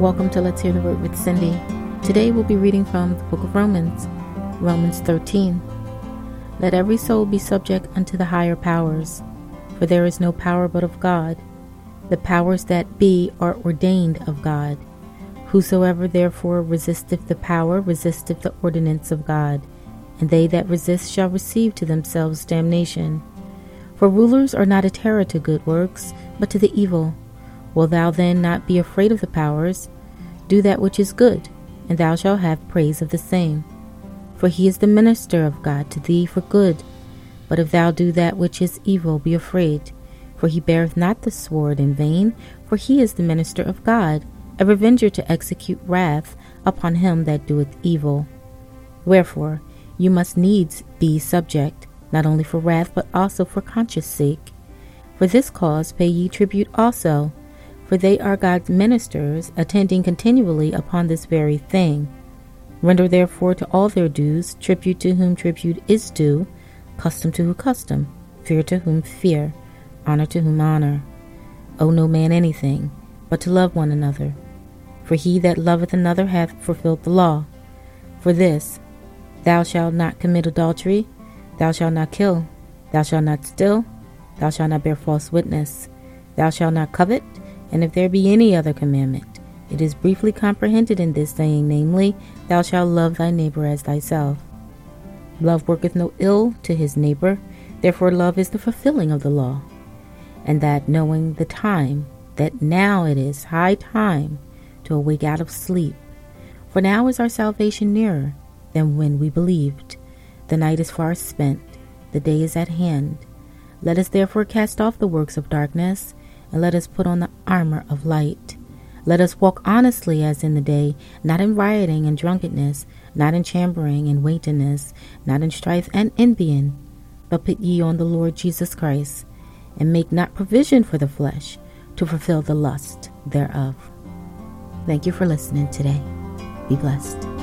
Welcome to Let's Hear the Word with Cindy. Today we'll be reading from the book of Romans, Romans 13. Let every soul be subject unto the higher powers, for there is no power but of God. The powers that be are ordained of God. Whosoever therefore resisteth the power resisteth the ordinance of God, and they that resist shall receive to themselves damnation. For rulers are not a terror to good works, but to the evil. Wilt thou then not be afraid of the powers? Do that which is good, and thou shalt have praise of the same. For he is the minister of God to thee for good. But if thou do that which is evil, be afraid. For he beareth not the sword in vain, for he is the minister of God, a revenger to execute wrath upon him that doeth evil. Wherefore, you must needs be subject, not only for wrath, but also for conscience sake. For this cause pay ye tribute also for they are God's ministers, attending continually upon this very thing. Render therefore to all their dues, tribute to whom tribute is due, custom to whom custom, fear to whom fear, honor to whom honor. Owe no man anything, but to love one another. For he that loveth another hath fulfilled the law. For this, thou shalt not commit adultery, thou shalt not kill, thou shalt not steal, thou shalt not bear false witness, thou shalt not covet, and if there be any other commandment, it is briefly comprehended in this saying, namely, Thou shalt love thy neighbor as thyself. Love worketh no ill to his neighbor, therefore love is the fulfilling of the law. And that knowing the time, that now it is high time to awake out of sleep. For now is our salvation nearer than when we believed. The night is far spent, the day is at hand. Let us therefore cast off the works of darkness and let us put on the armor of light. Let us walk honestly as in the day, not in rioting and drunkenness, not in chambering and wantonness, not in strife and envying, but put ye on the Lord Jesus Christ, and make not provision for the flesh to fulfill the lust thereof. Thank you for listening today. Be blessed.